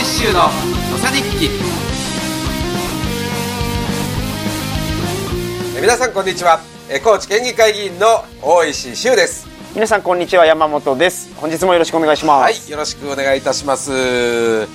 石修の土佐日記。え皆さんこんにちは。え高知県議会議員の大石修です。皆さんこんにちは。山本です。本日もよろしくお願いします、はいよろしくお願いいたします。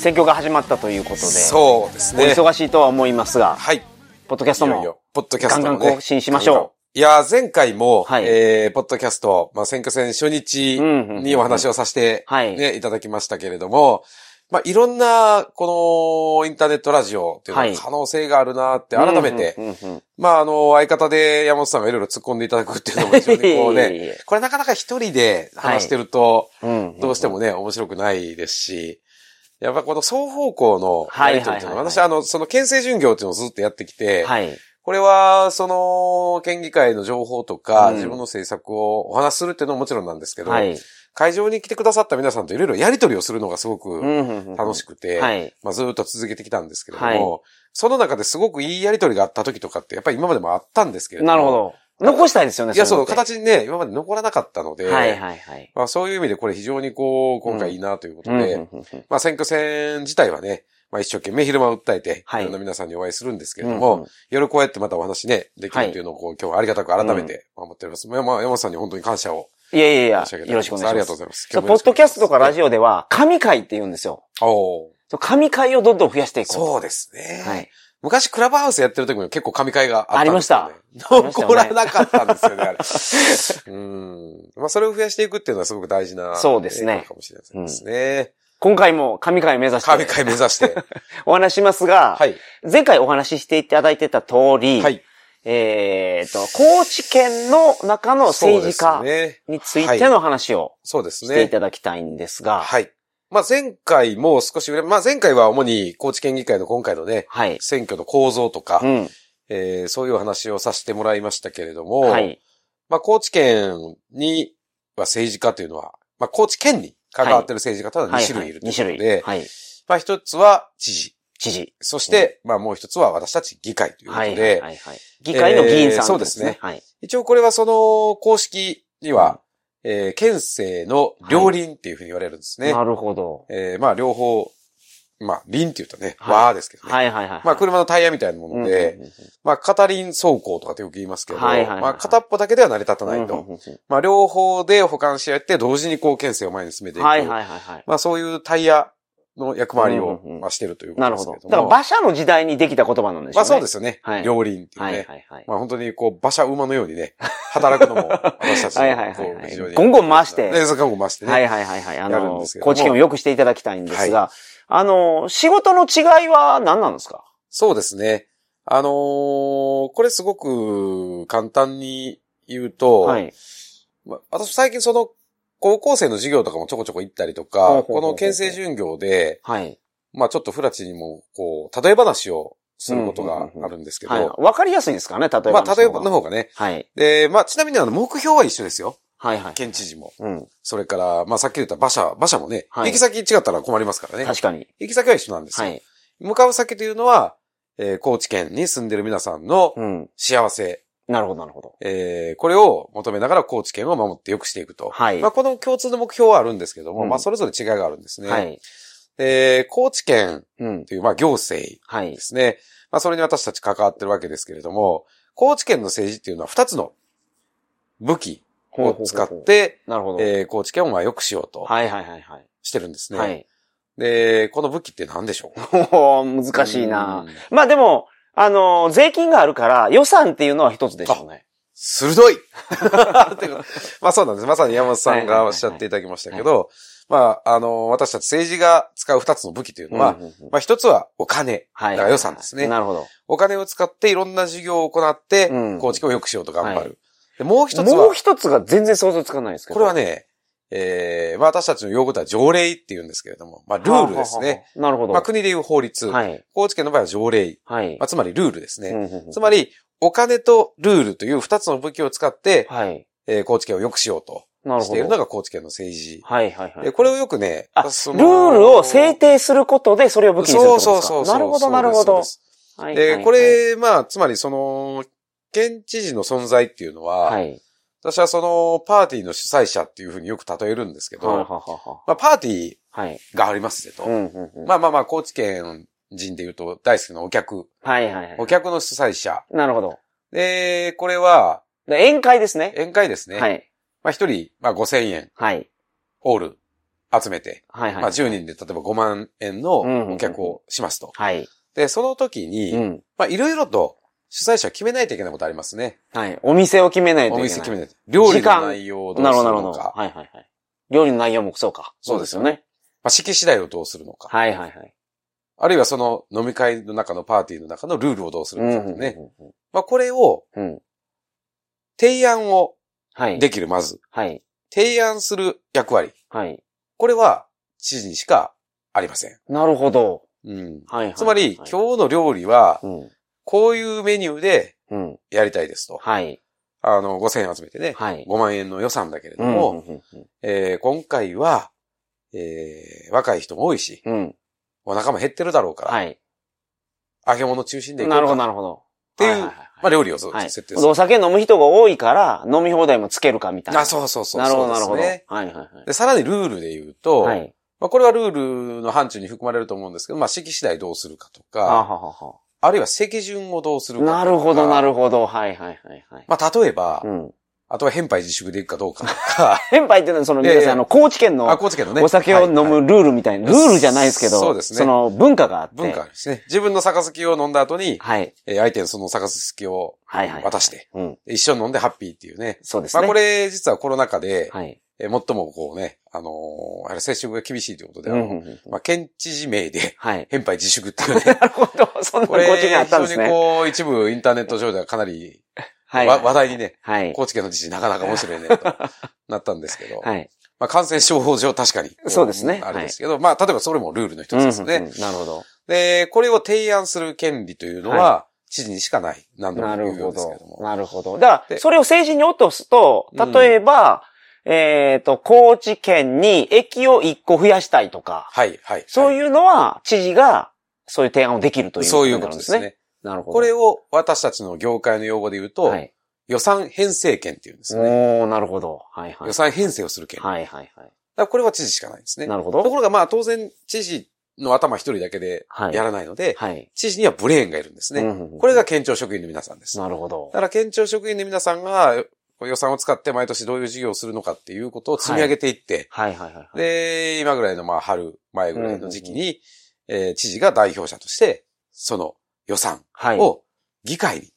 選挙が始まったということで。そうですね。お忙しいとは思いますがはい。ポッドキャストもいよいよポッドキャストも、ね、ガンガン更新しましょう。ガンガンいやー前回も、はい。えー、ポッドキャスト、まあ、選挙戦初日にお話をさせて、はい。ね、いただきましたけれども、まあ、いろんな、この、インターネットラジオっていうのははい。可能性があるなって、改めて、まあ、あの、相方で山本さんがいろいろ突っ込んでいただくっていうのも非常にこうね え、これなかなか一人で話してると、うんどうしてもね、面白くないですし、やっぱこの双方向のやりとりっていうのは、私あの、その県政巡業っていうのをずっとやってきて、はいこれは、その、県議会の情報とか、うん。自分の政策をお話しするっていうのももちろんなんですけど、はい。会場に来てくださった皆さんといろいろやりとりをするのがすごく楽しくくて、はい。まあ、ずっと続けてきたんですけれども、はい。その中ですごくいいやりとりがあった時とかって、やっぱり今までもあったんですけれども。なるほど。残したいですよねいや、そう、形にね、今まで残らなかったので、はいはいはい。まあ、そういう意味でこれ非常にこう、今回いいなということで、まあ、選挙戦自体はね、まあ、一生懸命昼間訴えて、はいいろんな皆さんにお会いするんですけれども、うんうん夜こうやってまたお話ね、できるというのをこう、今日はありがたく改めて思っております。まあ、まあ山本さんに本当に感謝をいやいやいやよろしくお願いしますありがとうございます。ポッドキャストとかラジオ。オでは神回って言うんですよお神回をどんどん増やしていこうとそうですね。はい昔クラブハウスやってる時も結構神会があったんですよ、ね。ありました 残らなかったんですよね、あれ。うん。まあ、それを増やしていくっていうのはすごく大事な。そうですねえーかもしれないですね。今回も神回を目指して神会目指して。お話ししますが、はい。前回お話ししていただいてた通り、はい。えっと、高知県の中の政治家。についての話をそうですしていね。ただきたいんですが、はい。まあ、前回も少し、まあ、前回は主に高知県議会の今回のね、はい。選挙の構造とか、うん。えーそういう話をさせてもらいましたけれども、はい。まあ、高知県には政治家というのは、まあ、高知県に関わってる政治家というのは2種類いるという2ことで、種類。はい。まあ、一つは知事。知事。そして、まあ、もう一つは私たち議会ということはい。で、はい。はい。議会の議員さん、えーそうですねはい。一応これはその公式には、えー県政の両輪っていうふうに言われるんですね。なるほど。えーまあ、両方、まあ、輪って言うとね、はい和ですけどね。はいはいはい。まあ、車のタイヤみたいなもので、うんうんうんまあ、片輪走行とかってよく言いますけど、はいはいはいまあ、片っぽだけでは成り立たないと。うんうんうんまあ、両方で保管し合って、同時にこう、県政を前に進めていく。はいはいはいはい。まあ、そういうタイヤの役回りをまあしてるということなるほど。ですけれども。だから馬車の時代にできた言葉なんでしょうね。まあそうですよね。はい両輪っていうね。はいはいはい。まあ本当にこう、馬車馬のようにね、働くのも、私たちの はいはいはいはいゴンゴン回してね、ゴンゴン回してね。はいはいはいはい。あやるんのですけ、ども高知県を良くしていただきたいんですが、あの、仕事の違いは何なんですか？そうですね。あのーこれすごく簡単に言うと、はい。まあ私最近その、高校生の授業とかもちょこちょこ行ったりとか、この県政巡業で、はい。まあちょっとフラチにも、こう、例え話をすることがあるんですけど、はい。わかりやすいですかね？例えば。まあ例えばの方がね。はい。で、まあちなみにあの、目標は一緒ですよ。はいはい。県知事も。うん。それから、まあさっき言った馬車、馬車もね、はい行き先違ったら困りますからね。確かに。行き先は一緒なんですよ。はい。向かう先というのは、えー高知県に住んでる皆さんのうん。幸せ、なるほどなるほど。えーこれを求めながら高知県を守って良くしていくと。はいまあ、この共通の目標はあるんですけども、うんまあ、それぞれ違いがあるんですね。はい。えー高知県うん。という、まあ、行政はいで。すね。まあ、それに私たち関わってるわけですけれども、高知県の政治っていうのは二つの武器を使って、なるほど。えー高知県をまあ良くしようとはいはいはいはい。してるんですね。はい。で、この武器って何でしょう？難しいなうんまあでも、あの、税金があるから予算っていうのは一つでしょうね。鋭い まあそうなんです。まさに山本さんがおっしゃっていただきましたけど、まあ、あの、私たち政治が使う二つの武器というのは、うんうんうんまあ一つはお金。はい。だから予算ですねなるほど。お金を使っていろんな事業を行ってうん、高知県を良くしようと頑張る。はいでもう一つは、もう一つが全然想像つかないですけど。これはね、えー、まあ私たちの用語では条例って言うんですけれども、まあルールですね。はあはあはあ。なるほど。まあ国でいう法律。はい。高知県の場合は条例。はいま。あつまりルールですね。うんうんうんつまり、お金とルールという二つの武器を使って、はい。えー高知県を良くしようとなるほど。しているのが高知県の政治。はいはいはい。でこれをよくね、あ、ルそのールを制定することでそれを武器にするそうそうそうそう。なるほどなるほど。はいはいこ、れ、まあ、つまりその、県知事の存在っていうのは、はい。私はそのパーティーの主催者っていうふうによく例えるんですけど、はいはいはまあ、パーティー。がありますねと。うんうんうん。まあまあまあ、高知県人で言うと大好きなお客、はいはいはい。お客の主催者。なるほど。で、これはで宴会ですね。宴会ですね。はい。まあ一人、まあ5000円、はい。オール集めて、はいはい。まあ10人で例えば5万円のうんうんうんお客をしますと。はい。で、その時に、うん。まあいろいろと主催者を決めないといけないことありますね。はい。お店を決めないといけない。お店決めないと。料理の内容をどうなるすほどなるほど。はいはいはい。料理の内容もそうか。そうですよね。まあ式次第をどうするのか。はいはいはい。あるいはその飲み会の中のパーティーの中のルールをどうするうんのかね。うんうんまあこれをうん。うん。提案をはい。できる、まず。はい。提案する役割。はい。これは知事にしかありません。なるほど。うん。はいはい。つまり、はい今日の料理は、うん。こういうメニューでうん。やりたいですと。はい。あの、5000円集めてね、はい。5万円の予算だけれどうんも、うんえー今回は、えー若い人も多いし、うんうん。お腹も減ってるだろうから、はい。揚げ物中心でいこうかなるほどなるほど。っていうはははまあ料理を。設定する。お酒飲む人が多いから、飲み放題もつけるかみたいな。あ、そうそうそう。なるほど、なるほど。ねはいはいはい。で、さらにルールで言うと、はい。まあこれはルールの範疇に含まれると思うんですけど、まあ式次第どうするかとあはか、はは。あるいは席順をどうするか。なるほど、なるるほど。はいはいはいはい。まあ例えば、うん。あとは返杯自粛でいくかどうかとか、変配っていうのは、その、皆さん、あの、高知県のあ、高知県のね。お酒を飲むルールみたいな、ルールじゃないですけど、そうですねその文化があって。文化ですね。自分の杯を飲んだ後に、はい。えー相手にその杯をはいはい。渡して、うん。一緒に飲んでハッピーっていうね。そうですね。まあこれ実はコロナ禍で、はい。えー最もこうね、あのーやはり接触が厳しいということで、あのうんうんうんまあ県知事名で、はい。返杯自粛っていうね。なるほど。そんなこれ、高知にあったんです非常にね。こう、一部インターネット上ではかなり、はい。わ話題にね、はい。高知県の知事なかなか面白いね、と なったんですけど、はい。まあ感染症法上確かに。そうですねあれですけど、まあ例えばそれもルールの一つですね。うんうんうんなるほど。で、これを提案する権利というのは、知事にしかない。何度もな言うようるほど。ですけども。なるほど。だから、でそれを政治に落とすと、うん例えば、えっと、高知県に駅を1個増やしたいとか、はい、はい。う、そういうのは、知事が、そういう提案をできるというそういうことですね。。なるほど。これを私たちの業界の用語で言うと、はい。予算編成権っていうんですね。おー、なるほど。はいはい。予算編成をする権はいはいはい。らこれは知事しかないんですね。なるほど。ところがまあ当然知事の頭一人だけではいやらないので、はい。知事にはブレーンがいるんですね。うんうんうんこれが県庁職員の皆さんです。なるほどだ。から県庁職員の皆さんが予算を使って毎年どういう事業をするのかっていうことを積み上げていって、はいはいはいはい。で、今ぐらいのまあ春前ぐらいの時期に、えー知事が代表者として、その予算はい。を議会に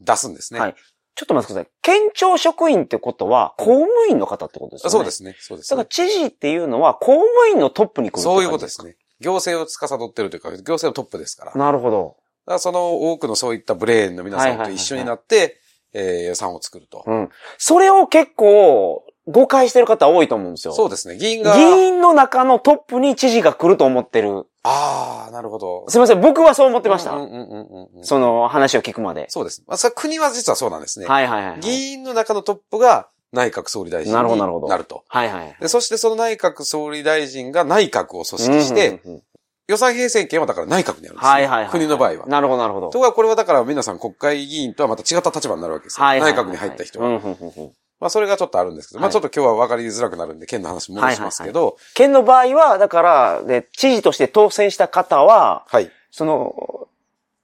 出すんですね。はいちょっと待ってください。県庁職員ってことは、公務員の方ってことですよね。そうで。すね。そうですねだから。知事っていうのは、公務員のトップに来るってそういうことですね。行政を司ってるというか、行政のトップですから。だかなるほど。らその多くのそういったブレーンの皆さんと一緒になって、えー予算を作ると。うん。それを結構、誤解してる方多いと思うんですよ。そうですね。議員が。議員の中のトップに知事が来ると思ってる。ああ、なるほど。すいません、僕はそう思ってました。うんうんうんうんうんその話を聞くまで。そうです。まあ、国は実はそうなんですね。はいはいはいはい。議員の中のトップが内閣総理大臣になるほどなるほどなると。はいはいはい。で、そしてその内閣総理大臣が内閣を組織して、うんうんうん予算編成権はだから内閣にあるんですよ。はいはいはい。国の場合は。なるほどなるほどと。ころがこれはだから皆さん国会議員とはまた違った立場になるわけですよ。はいはいはい。内閣に入った人は。うんうんうんうんまあそれがちょっとあるんですけど、まあはいちょっと今日は分かりづらくなるんで、県の話戻しますけど、県の場合は、だから、で、知事として当選した方は、はい。その、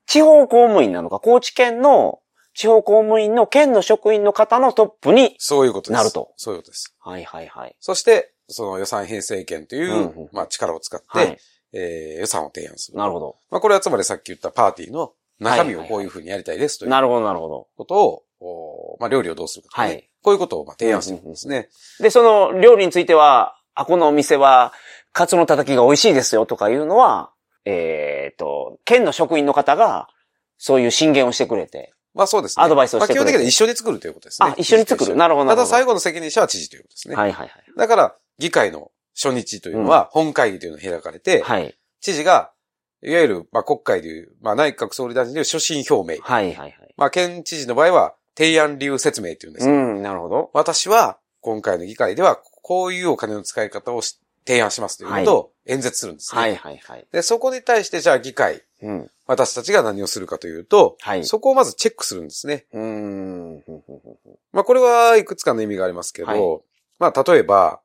地方公務員なのか、高知県の地方公務員の県の職員の方のトップに、そういうことです。なるとそういうことです。はいはいはい。そして、その予算編成権という、うんうんまあ力を使って、はい。えー予算を提案する。なるほど。まあこれはつまりさっき言ったパーティーの中身をはいはいはいこういうふうにやりたいですというなるほどなるほど。ことを、おまあ料理をどうするかとかね、はいこういうことをまあ提案していくんですね。で、その料理については、あ、このお店は、カツのたたきが美味しいですよとかいうのは、えっ、と、県の職員の方が、そういう進言をしてくれて。まあそうですね。アドバイスをしてくれてまあ基本的には一緒に作るということですね。あ、一緒に作る。なるほどなるほど。ただ最後の責任者は知事ということですね。はいはいだから、議会の初日というのは、本会議というのが開かれて、はい。はい。知事が、いわゆる、まあ、国会でいう、まあ、内閣総理大臣でいう所信表明。はいはいはい。まあ、県知事の場合は、提案理由説明っていうんですうん、なるほど。私は、今回の議会では、こういうお金の使い方をし提案しますということを演説するんですね。はいはいはい。で、そこに対して、じゃあ議会、うん。私たちが何をするかというと、はいそこをまずチェックするんですね。うんまあこれはいくつかの意味がありますけど、はいまあ例えば、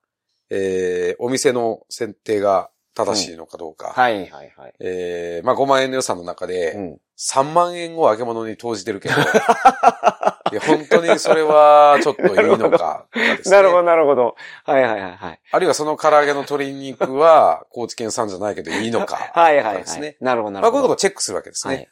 えー、お店の選定が正しいのかどうか。はいはいはい。えー、まあ5万円の予算の中で、うん。3万円を揚げ物に投じてるけど、いや本当にそれはちょっといいのか。なるほど、なるほど。はいはいはいはい。あるいはその唐揚げの鶏肉は高知県産じゃないけどいいのか。はいはいはい。ですねなるほど、なまあこういうるほど。ことをチェックするわけですね。はい。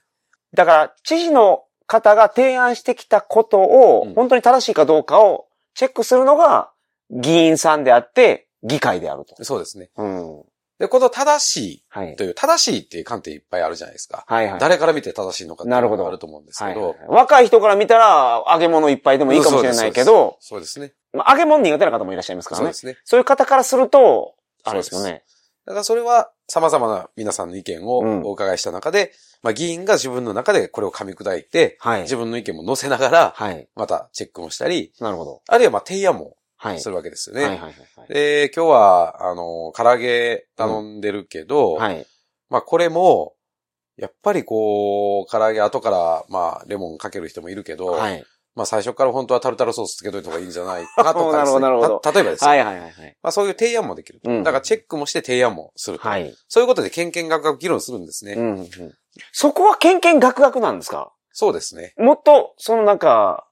だから、知事の方が提案してきたことをうん、本当に正しいかどうかをチェックするのが、議員さんであって、議会であると。そうですね。うん。で、この正しはいい。という、正しいっていう観点いっぱいあるじゃないですか。はいはい。誰から見て正しいのかってなるほどあると思うんですけどはいはい。若い人から見たら、揚げ物いっぱいでもいいかもしれないけど、そうですね。まあ揚げ物苦手な方もいらっしゃいますからね。そうですね。そういう方からすると、あれですよね。だからそれは様々な皆さんの意見をうんお伺いした中で、まあ議員が自分の中でこれを噛み砕いて、はい。自分の意見も載せながら、はい。またチェックもしたり、なるほど。あるいはまあ提案もはい。するわけですよね。はいはいはいはい。で、今日は、あの、唐揚げ頼んでるけど、はい。まあこれも、やっぱりこう、唐揚げ後から、まあ、レモンかける人もいるけど、はい。まあ最初から本当はタルタルソースつけといた方がいいんじゃないかとか なるほどなるほどた例えばですよ、はいはいはいはい。まあそういう提案もできると。うんだからチェックもして提案もすると。はい。そういうことで、けんけんがくがく議論するんですね。うんうんうん。そこはけんけんがくがくなんですか？そうですね。もっと、そのなんか、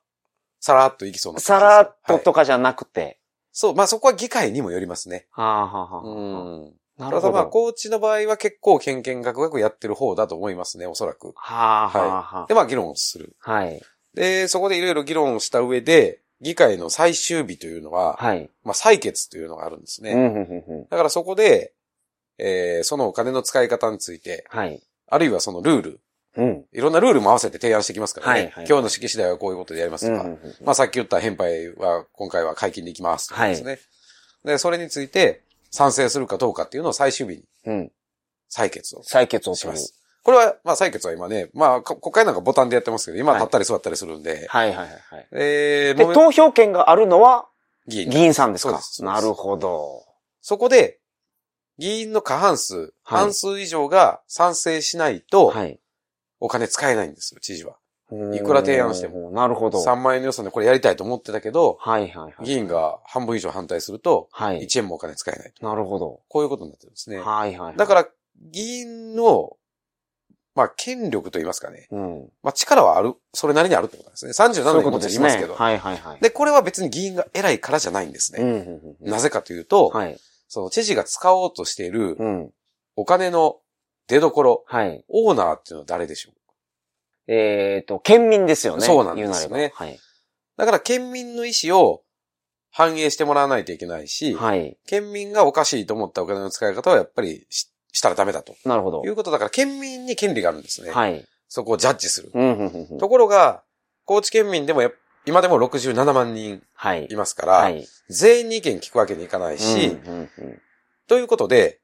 さらっといきそうなさらっとはいとかじゃなくて。そう、まあそこは議会にもよりますね。はあはあはあ。うん。なるほど。ただまあ、コーチの場合は結構けんけんがくがくやってる方だと思いますね、おそらく。はあはあはで、まあ議論をする。あ。はい。で、そこでいろいろ議論をした上で、議会の最終日というのは、はい。まあ採決というのがあるんですね。うんうんうんうん。だからそこで、えー、そのお金の使い方について、はい。あるいはそのルール、うん。いろんなルールも合わせて提案してきますからね。はいはい今日の式次第はこういうことでやりますとか。うんうんうんまあさっき言った返杯は今回は解禁でいきますとかですね。で、それについて賛成するかどうかっていうのを最終日にうん。採決を採決を。します。これは、まあ採決は今ね、まあこ国会なんかボタンでやってますけど、今立ったり座ったりするんで、はいはいはいはい。えー、で、投票権があるのは議員議員さんですか？なるほど。そこで、議員の過半数、はい半数以上が賛成しないと、はい。お金使えないんですよ、知事は。いくら提案しても。なるほど。3万円の予算でこれやりたいと思ってたけど、はいはいはい。議員が半分以上反対すると、はい。1円もお金使えないと。なるほど。こういうことになってるんですね。はいはいはい。、だからら、議員の、まあ、権力と言いますかね。うん。まあ、力はある、それなりにあるってことなんですね。そうい37うこ年もとですね。ちろんいますけど。はいはいはい。で、これは別に議員が偉いからじゃないんですね。うんうんうん。なぜかというと、はい。その知事が使おうとしているうん。お金の出所、はい。オーナーっていうのは誰でしょう？えっと、県民ですよね。そうなんですよねはい。だから県民の意思を反映してもらわないといけないし、はい。県民がおかしいと思ったお金の使い方はやっぱりししたらダメだとなるほどい。うことだから県民に権利があるんですね。はい。そこをジャッジする。うんうんうんうんところが、高知県民でもやっ今でも67万人はいい。ますから、はい。全員に意見聞くわけにいかないし、うんうんうんということで、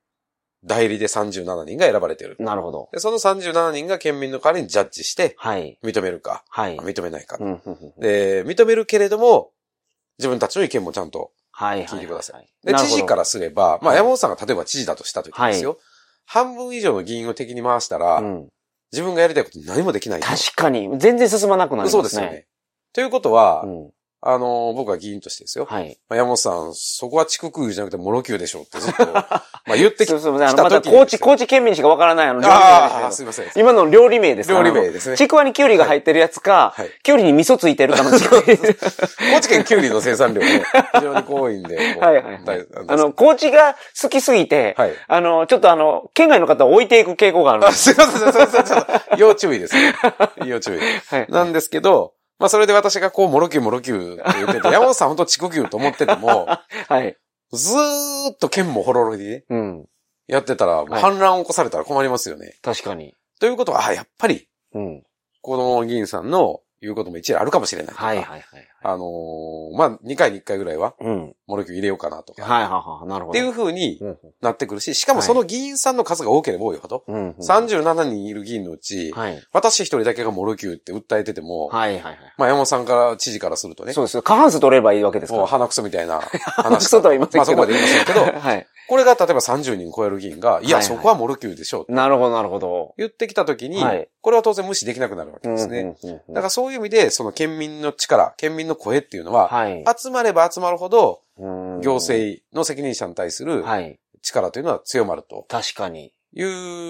代理で37人が選ばれている。なるほど。でその37人が県民の代わりにジャッジして、はい。認めるか、はい。認めないか。で、認めるけれども、自分たちの意見もちゃんと。はい。聞いてください。で、知事かららすれば、まあはい山本さんが例えば知事だとしたときですよ。半分以上の議員を敵に回したら、うん。自分がやりたいこと何もできないと。確かに、全然進まなくなりますね。そうですよね。ということは、うん。あの、僕は議員としてですよ。はい。まあ山本さん、そこは地区区じゃなくてモロ級でしょうってずっと、まあ言ってきそうそう、あ来の、また高知、高知県民しかわからないあの、料理名ああ、ですけどすいません。今の料理名です料理名ですねちくわにキュウリが入ってるやつか、はいキュウリに味噌ついてるかの違い。高知県キュウリの生産量ね、非常に多いんで。はいはいはい大あの、高知が好きすぎて、はいあの、ちょっとあの、県外の方を置いていく傾向があるんであ、す。すいません、すいません、要注意ですね。要注意。はい。なんですけど、まあそれで私がこう、モロキューモロキューって言ってて、山本さん本当地区級と思ってても、はい。ずーっとけんもほろろにね、うん。やってたら、はい反乱を起こされたら困りますよね。確かに。ということは、あ、やっぱり、うん。この議員さんの言うことも一理あるかもしれないとか。はいはいはい。あのーまあ、2回に1回ぐらいは、うん。モロキュー入れようかなとか。はいはいはい。なるほど。っていう風にうん。なってくるし、しかもその議員さんの数が多ければ多いほど、うん。うん。37人いる議員のうち、はい。私一人だけがモロキューって訴えてても、はいはいはい。まあ山本さんから、知事からするとね、そうです。過半数取れればいいわけですから。もう鼻くそみたいな鼻話くそとは言いませんけど。まあそこまで言いませんけど、はい。これが例えば30人超える議員が、いや、はいはいそこはモルキューでしょう。なるほど、なるほど。言ってきたときに、はいこれは当然無視できなくなるわけですね。うんうんうんうんだからそういう意味で、その県民の力、県民の声っていうのは、はい。集まれば集まるほど、うん行政の責任者に対するはい。力というのは強まると確かに。い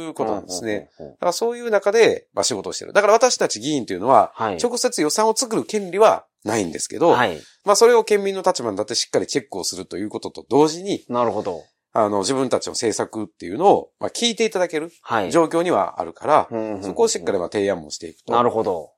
うことなんですね。だからそういう中で、まあ、仕事をしてる。だから私たち議員というのは、はい。直接予算を作る権利はないんですけど、はい。まあそれを県民の立場になってしっかりチェックをするということと同時に、なるほど。あの、自分たちの政策っていうのを、まあ、聞いていただけるはい。状況にはあるから、うんうんうんそこをしっかりまあ提案もしていくと。なるほど。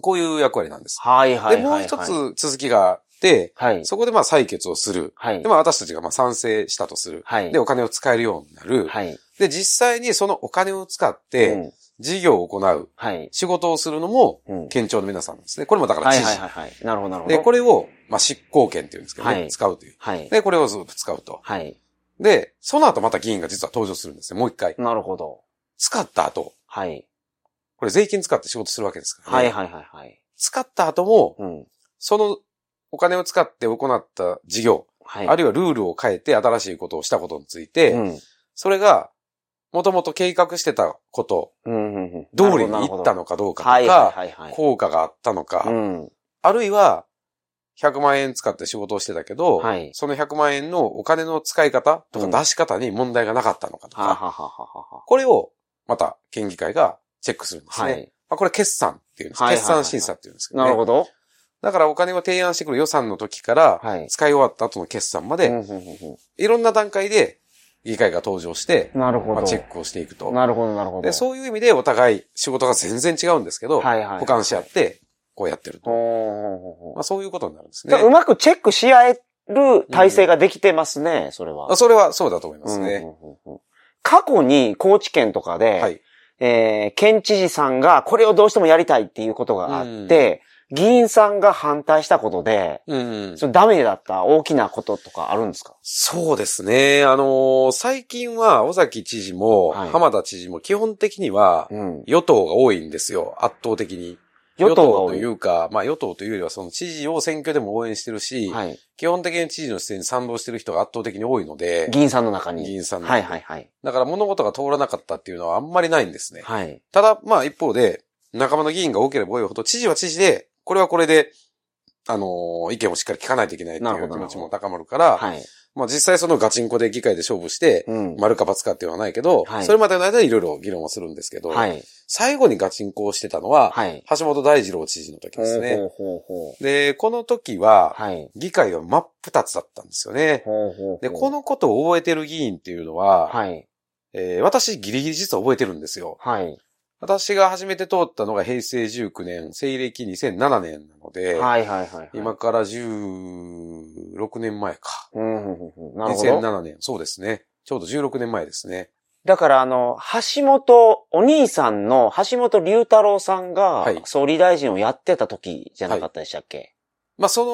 こういう役割なんです。はいはいはいで、はい。もう一つ続きがあって、はい。そこでまあ採決をする。はいで、。まあ私たちがまあ賛成したとする。はい。で、お金を使えるようになる。はい。で、実際にそのお金を使っうて、ん事業を行う、はい。仕事をするのも、うん県庁の皆さんなんですね。これもだからはい知事。はいはいはい。なるほどなるほど。で、これを、まあ執行権っていうんですけどね、はい使うという。はい。で、これをずっと使うと。はい。で、その後また議員が実は登場するんですよ。もう一回。なるほど。使った後、はい。これ税金使って仕事するわけですからね。はいはいはいはい。使った後も、うん。そのお金を使って行った事業、はい。あるいはルールを変えて新しいことをしたことについて、うん。それが、もともと計画してたこと、うんうんうん。通りにいったのかどうかとはいはいか、はいはい。効果があったのか、うん。あるいは、100万円使って仕事をしてたけど、はいその100万円のお金の使い方とかうん出し方に問題がなかったのかとか、はあはあはあはあはこれをまた県議会がチェックするんですね。はいまあ、これ決算っていうんです。決算審査っていうんですけあ。どね。なるほど。だからお金を提案してくる予算の時から、はい。使い終わった後の決算まで、うんうんうんいろんな段階で議会が登場して、うんなるほど。まあ、チェックをしていくと。なるほどなるほど。で、そういう意味でお互い仕事が全然違うんですけど、はいはい。補完し合って、こうやってると。まあ、そういうことになるんですだからうね。まくチェックし合える体制ができてますね、それは。あそれはそうだと思いますね。うんうんうんうん過去に高知県とかで、はい。えー、県知事さんがこれをどうしてもやりたいっていうことがあって、議員さんが反対したことで、うん。それダメだった大きなこととかあるんですか？そうですね。あのー最近は、尾崎知事も、はい浜田知事も基本的には、うん。与党が多いんですよ。圧倒的に。与党とい。いうか、まあ与党というよりはその知事を選挙でも応援してるし、はい。基本的に知事の姿勢に賛同してる人が圧倒的に多いので、議員さんの中に。議員さんのはいはいはい。だから物事が通らなかったっていうのはあんまりないんですね。はい。ただ、まあ一方で、仲間の議員が多ければ多いほど、知事は知事で、これはこれで、あのー意見をしっかり聞かないといけないってないう気持ちも高まるから、はい。まあ実際そのガチンコで議会で勝負して、うん。丸か×かっていうのはないけど、はいそれまでの間にいろいろ議論をするんですけど、はい。最後にガチンコをしてたのは、はい。橋本大二郎知事の時ですね。ほうほうほうで、この時は、はい。議会は真っ二つだったんですよね。ほうほうほうで、こ、のことを覚えてる議員っていうのは、はい。えー私ギリギリ実は覚えてるんですよ。はい。私が初めて通ったのが平成19年、西暦2007年なので、はいはいはいはい。今から16年前か。うんうんなるほど。2007年、そうですね。ちょうど16年前ですね。だからあの、橋本、お兄さんの橋本龍太郎さんがはい総理大臣をやってた時じゃなかったでしたっけ、まあ、そ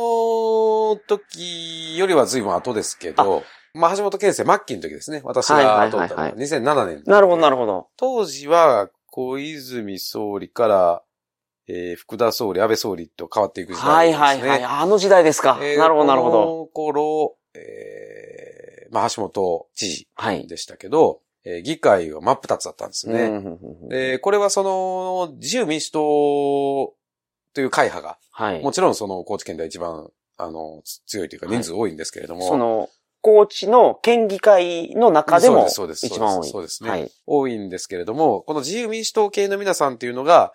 の時よりは随分後ですけど、まあ、橋本健生末期の時ですね。私はいはが通ったのはいはいはい2007年。なるほどなるほど。当時は、小泉総理から、えー福田総理、安倍総理と変わっていく時はい代ですね。はいはい。あの時代ですか。えーなるほどなるほど。この頃、えーまあ、橋本知事はい。でしたけど、えー議会は真っ二つだったんですね。で、これはその、自由民主党という会派が、はい。もちろんその高知県では一番、あの、つ強いというか人数多いんですけれども、その、高知の県議会の中でも一番多い。そうですねはい。多いんですけれども、この自由民主党系の皆さんっていうのが、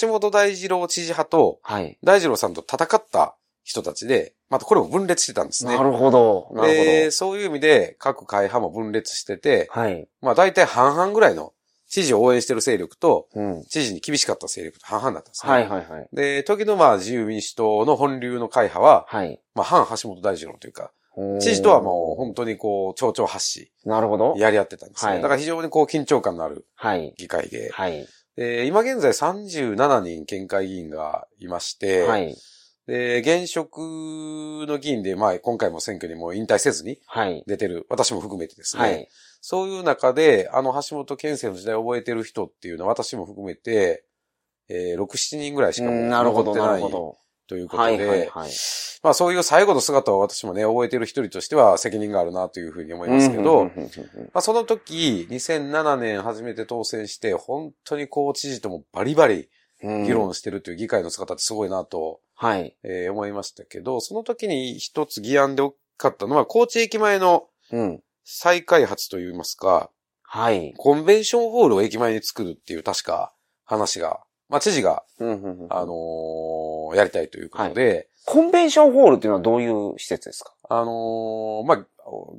橋本大二郎知事派とはい。大二郎さんと戦った人たちで、またこれも分裂してたんですね。なるほど。なるで、そういう意味で各会派も分裂してて、ほど。はい。まあ大体半々ぐらいの知事を応援してる勢力と、うん。知事に厳しかった勢力と半々だったんですね。はいはいはい。で、時のまあ自由民主党の本流の会派は、はい。まあ反橋本大二郎というか、知事とはもう本当にこう、町長発し、なるほど。やり合ってたんですね。はいだから非常にこう緊張感のあるはい。議会で、はい。で今現在37人県会議員がいまして、はい。で、現職の議員で、まあ今回も選挙にもう引退せずにはい。出てる、私も含めてですね、はい。そういう中で、あの橋本健生の時代を覚えてる人っていうのは私も含めて、えー、6、7人ぐらいしかもなるほど、なるほど。ということで、はいはいはい。まあそういう最後の姿を私もね、覚えている一人としては責任があるなというふうに思いますけど、うんうんうんうんうんまあその時、2007年初めて当選して、本当にこう知事ともバリバリうん議論してるという議会の姿ってすごいなと、はい。えー思いましたけど、その時に一つ議案で大きかったのは、高知駅前のうん。再開発といいますか、はい。コンベンションホールを駅前に作るっていう確か話が、まあ知事が、うんうんうん。あのーやりたいということで、コンベンションホールっていうのはどういう施設ですか？あのーまあ、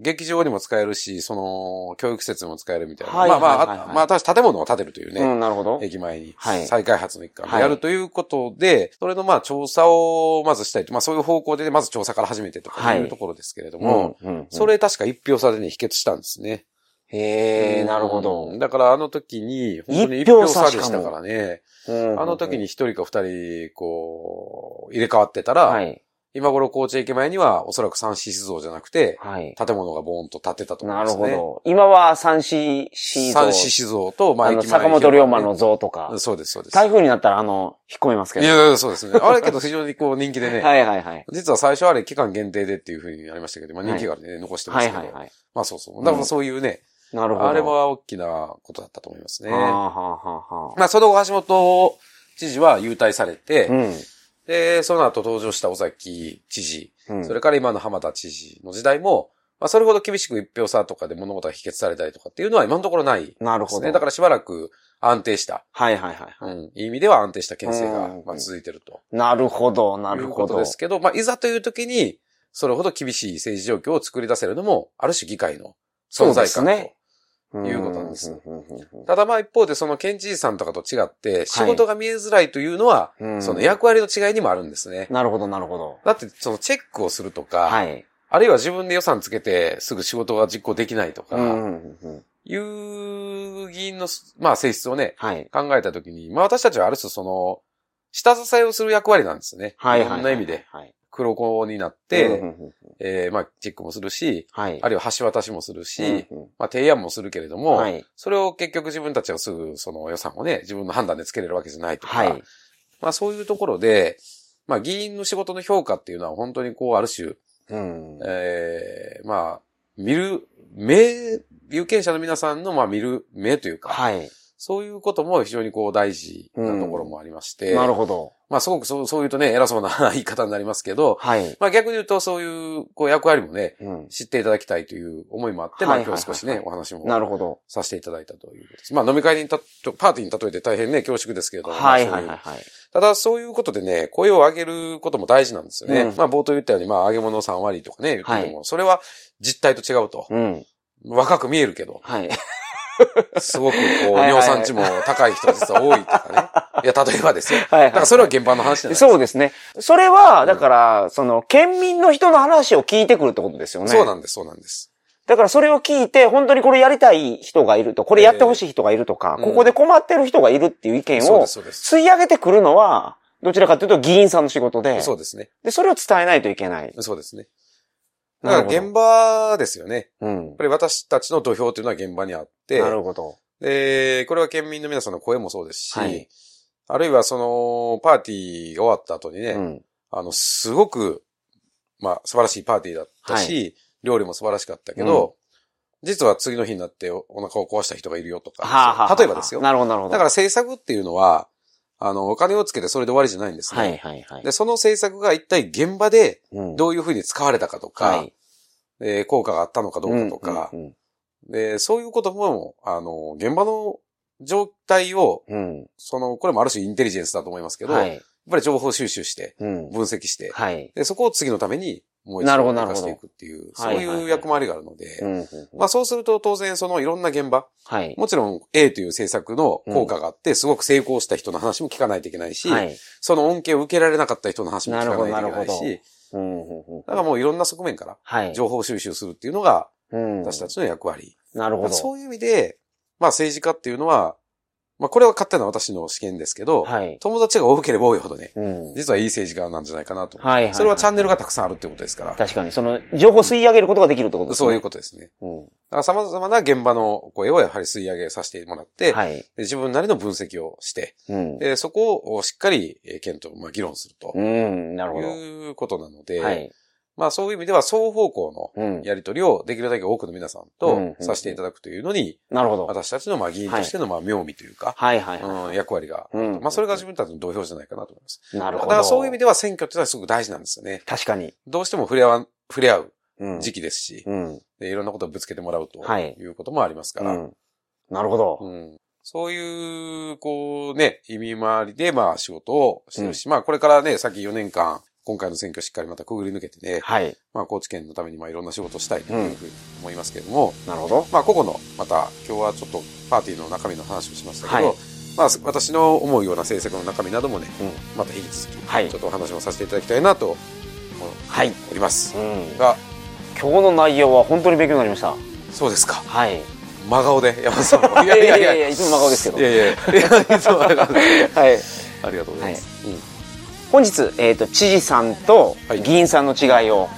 劇場にも使えるし、その、教育施設にも使えるみたいな。はいまあまあ、はいはいはい。あまあ、私建物を建てるというね、うん、なるほど。駅前に、はい。再開発の一環はい。でやるということで、それのまあ調査をまずしたいと、まあそういう方向でまず調査から始めてとかはい。いうところですけれども、うんうんうん。それ確か一票差でね、否決したんですね。へえ、なるほうどん。だからあの時に、本当に一一票票差でしたからね、うんあの時に一人か二人、こう、入れ替わってたら、はい。今頃高知駅前にはおそらく三獅子像じゃなくて、はい。建物がボーンと建ってたと思うんなですね。るほど。今は三子像。三獅子像と、まあ、あの、坂本龍馬の像とかうん。そうです、そうです。台風になったら、あの、引っ込めますけど。いやいや、そうですね。あれけど非常にこう人気でね、はいはいはい。実は最初あれ期間限定でっていうふうになりましたけど、まあ人気があるんでね、残してますけど。はいはいはい。まあそうそう。だからそういうね、なるほど。あれは大きなことだったと思いますね。はあ、はあはあはあ、まあその後橋本知事は優待されて、うん。で、その後登場した尾崎知事、うん。それから今の浜田知事の時代も、まあそれほど厳しく一票差とかで物事が否決されたりとかっていうのは今のところないね。なるほど。だからしばらく安定した、はいはいはい。うん、いい意味では安定した県政がうんまあ続いてると。なるほど、なるいうことほど。ですけど、まあ、いざという時に、それほど厳しい政治状況を作り出せるのも、ある種議会の存在感と。ねいうことなんですただまあ一方でその県知事さんとかと違って、仕事が見えづらいというのは、うんその役割の違いにもあるんですね。なるほど、なるほど。だってそのチェックをするとか、はい。あるいは自分で予算つけてすぐ仕事が実行できないとか、いう議員の、まあ性質をね、はい。考えたときに、まあ私たちはある種その、下支えをする役割なんですね。はい。ろんな意味で。はい。黒子になっうんて、えーまあチェックもするし、はい。あるいは橋渡しもするし、うんうんまあ提案もするけれども、はい。それを結局自分たちがすぐその予算をね、自分の判断でつけれるわけじゃないとか、はい。まあそういうところで、まあ議員の仕事の評価っていうのは本当にこうある種、うん。えーまあ、見る、目、有権者の皆さんのまあ見る目というか、はい。そういうことも非常にこう大事なところもありまして、なるほど。まあすごくそう、そう言うとね、偉そうな 言い方になりますけど、はい。まあ逆に言うとそういうこう役割もね、うん。知っていただきたいという思いもあって、はいはいはいまあ今日少しね、お話もなるほど。させていただいたということです。まあ飲み会にた、パーティーに例えて大変ね、恐縮ですけれども。はいはいはいはい。ただそういうことでね、声を上げることも大事なんですよね。うんまあ冒頭言ったように、まあ揚げ物3割とかね、言ってても、それは実態と違うと。うん。若く見えるけど、はい。すごくこう、尿酸値も高い人実は多いとかね。いや、例えばですよ。はいはいだからそれは現場の話じゃないですか。そうですね。それは、だから、その、県民の人の話を聞いてくるってことですよね。そうなんです、そうなんです。だからそれを聞いて、本当にこれやりたい人がいると、これやってほしい人がいるとか、ええここで困ってる人がいるっていう意見をそうです、そうです。吸い上げてくるのは、どちらかというと議員さんの仕事で、そうですね。で、それを伝えないといけない。そうですね。だから現場ですよね。うんやっ。ぱり私たちの土俵というのは現場にあって、なるほど。で、これは県民の皆さんの声もそうですし、はいあるいはその、パーティーが終わった後にね、うん。あの、すごく、まあ、素晴らしいパーティーだったし、料理も素晴らしかったけど、実は次の日になっておお腹を壊した人がいるよとか、はあ、はあ、例えばですよ。なるほど、なるほど。だから政策っていうのは、あの、お金をつけてそれで終わりじゃないんですね。はい、はい、はい。で、その政策が一体現場でうんどういうふうに使われたかとか、はい。えー効果があったのかどうかとか、うんで、そういうことも、あの、現場の状態を、うん。その、これもある種インテリジェンスだと思いますけど、やっはい。ぱり情報収集して、うん。分析して、はい。で、そこを次のために、もう一なるほ度生かしてどなるほどいくっていう、そうはいう役回りがあるので、うん。まあそうすると当然そのいろんな現場、はい。もちろん A という政策の効果があって、すごく成功した人の話も聞かないといけないし、はい。その恩恵を受けられなかった人の話も聞かないといけないし、だからもういろんな側面からはい。情報収集するっていうのがうん。私たちの役割。なるほど。そういう意味で、まあ政治家っていうのは、まあこれは勝手な私の試験ですけど、はい。友達が多ければ多いほどね、うん。実はいい政治家なんじゃないかなと。はいはいはいそれはチャンネルがたくさんあるってことですから。確かに、その、情報吸い上げることができるってことですね。そういうことですね。うん。だから様々な現場の声をやはり吸い上げさせてもらって、はい。で自分なりの分析をして、うん。でそこをしっかり、えー県と、まあ、議論するとうん、なるほど。いうことなので、はい。まあそういう意味では双方向のうん。やり取りをできるだけ多くの皆さんうんとうんさせていただくというのに、なるほど。私たちのまあ議員としてのまあ妙味というか、はいはいはうん、役割が、うんまあそれが自分たちの土俵じゃないかなと思います。い。なるほど。だからそういう意味では選挙ってのはすごく大事なんですよね。確かに。どうしても触れ合わ、触れ合ううん。時期ですし、うん。でいろんなことをぶつけてもらうとはいいうこともありますから、うん。なるほど。うんそういう、こうね、意味回りで、まあ仕事をしてるし、まあこれからね、さっき4年間、今回の選挙しっかりまたくぐり抜けてね、はい。まあ高知県のためにまあいろんな仕事をしたいというふうに思いますけれども、なるほど。まあ個々の、また今日はちょっとパーティーの中身の話をしましたけど、はいまあ私の思うような政策の中身などもね、うん。また引き続き、はいちょっとお話もさせていただきたいなと思ってはい。おります。うん。が、今日の内容は本当に勉強になりました。そうですか。はい。真顔で山田さんも。いいやいやいやいや、いつも真顔ですけど。いやいやいや、いつも真顔で はい。ありがとうございます。うん本日、えっ、と、知事さんとはい。議員さんの違いを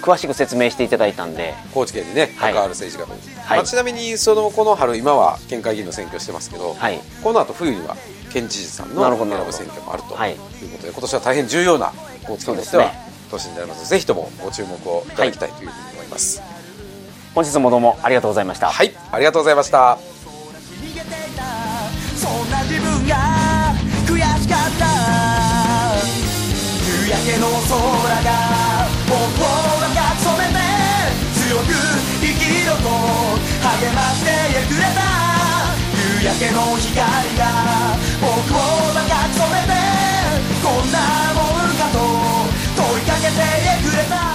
詳しく説明していただいたんで、高知県にね、はい。関わる政治家という、はい。まあ、ちなみに、その、この春、今は県会議員の選挙をしてますけど、はい。この後冬には県知事さんの選ぶ選挙もあるとはいいうことで、今年は大変重要な高知県としては年になります。ので、ぜひともご注目をいただきたいというふうに思います。本日もどうもありがとうございました。はい、ありがとうございました。けの空が僕を赤く染めて強く生きろと励ましてくれた。夕焼けの光が僕を抱き染めてこんなもんかと問いかけてくれた。